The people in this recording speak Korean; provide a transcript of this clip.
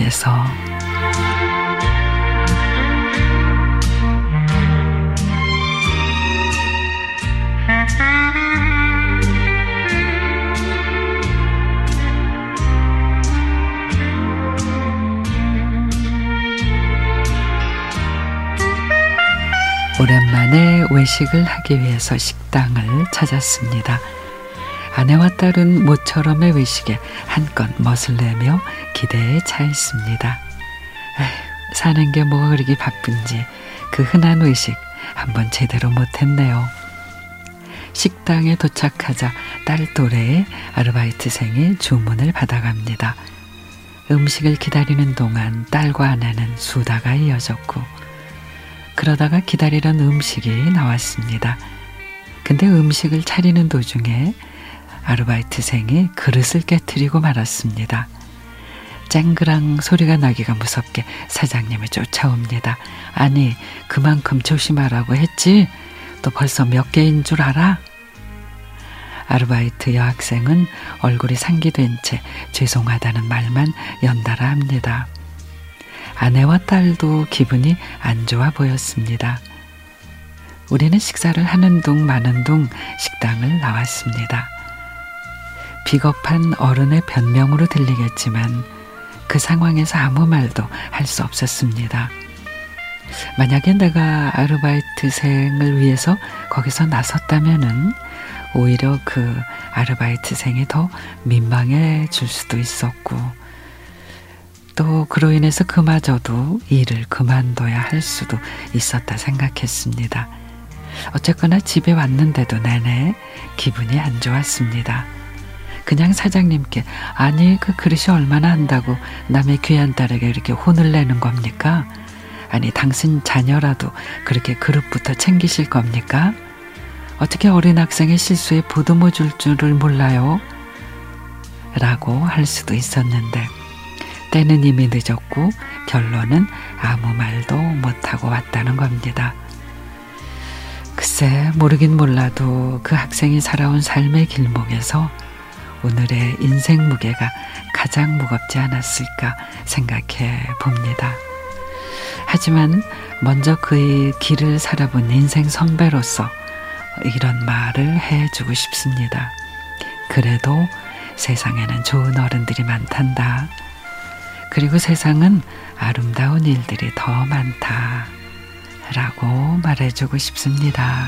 속에서 오랜만에 외식을 하기 위해서 식당을 찾았습니다. 아내와 딸은 모처럼의 외식에 한껏 멋을 내며 기대에 차 있습니다. 에휴, 사는 게 뭐가 그렇게 바쁜지 그 흔한 외식 한번 제대로 못했네요. 식당에 도착하자 딸 또래의 아르바이트생이 주문을 받아갑니다. 음식을 기다리는 동안 딸과 아내는 수다가 이어졌고 그러다가 기다리던 음식이 나왔습니다. 근데 음식을 차리는 도중에 아르바이트생이 그릇을 깨뜨리고 말았습니다. 쨍그랑 소리가 나기가 무섭게 사장님이 쫓아옵니다. 아니, 그만큼 조심하라고 했지? 또 벌써 몇 개인 줄 알아? 아르바이트 여학생은 얼굴이 상기된 채 죄송하다는 말만 연달아 합니다. 아내와 딸도 기분이 안 좋아 보였습니다. 우리는 식사를 하는 둥 마는 둥 식당을 나왔습니다. 비겁한 어른의 변명으로 들리겠지만 그 상황에서 아무 말도 할 수 없었습니다. 만약에 내가 아르바이트생을 위해서 거기서 나섰다면은 오히려 그 아르바이트생이 더 민망해질 수도 있었고 또 그로 인해서 그마저도 일을 그만둬야 할 수도 있었다 생각했습니다. 어쨌거나 집에 왔는데도 내내 기분이 안 좋았습니다. 그냥 사장님께 아니 그 그릇이 얼마나 한다고 남의 귀한 딸에게 이렇게 혼을 내는 겁니까? 아니 당신 자녀라도 그렇게 그릇부터 챙기실 겁니까? 어떻게 어린 학생의 실수에 보듬어 줄 줄을 몰라요? 라고 할 수도 있었는데 때는 이미 늦었고 결론은 아무 말도 못하고 왔다는 겁니다. 글쎄 모르긴 몰라도 그 학생이 살아온 삶의 길목에서 오늘의 인생 무게가 가장 무겁지 않았을까 생각해 봅니다. 하지만 먼저 그의 길을 살아본 인생 선배로서 이런 말을 해주고 싶습니다. 그래도 세상에는 좋은 어른들이 많단다. 그리고 세상은 아름다운 일들이 더 많다. 라고 말해주고 싶습니다.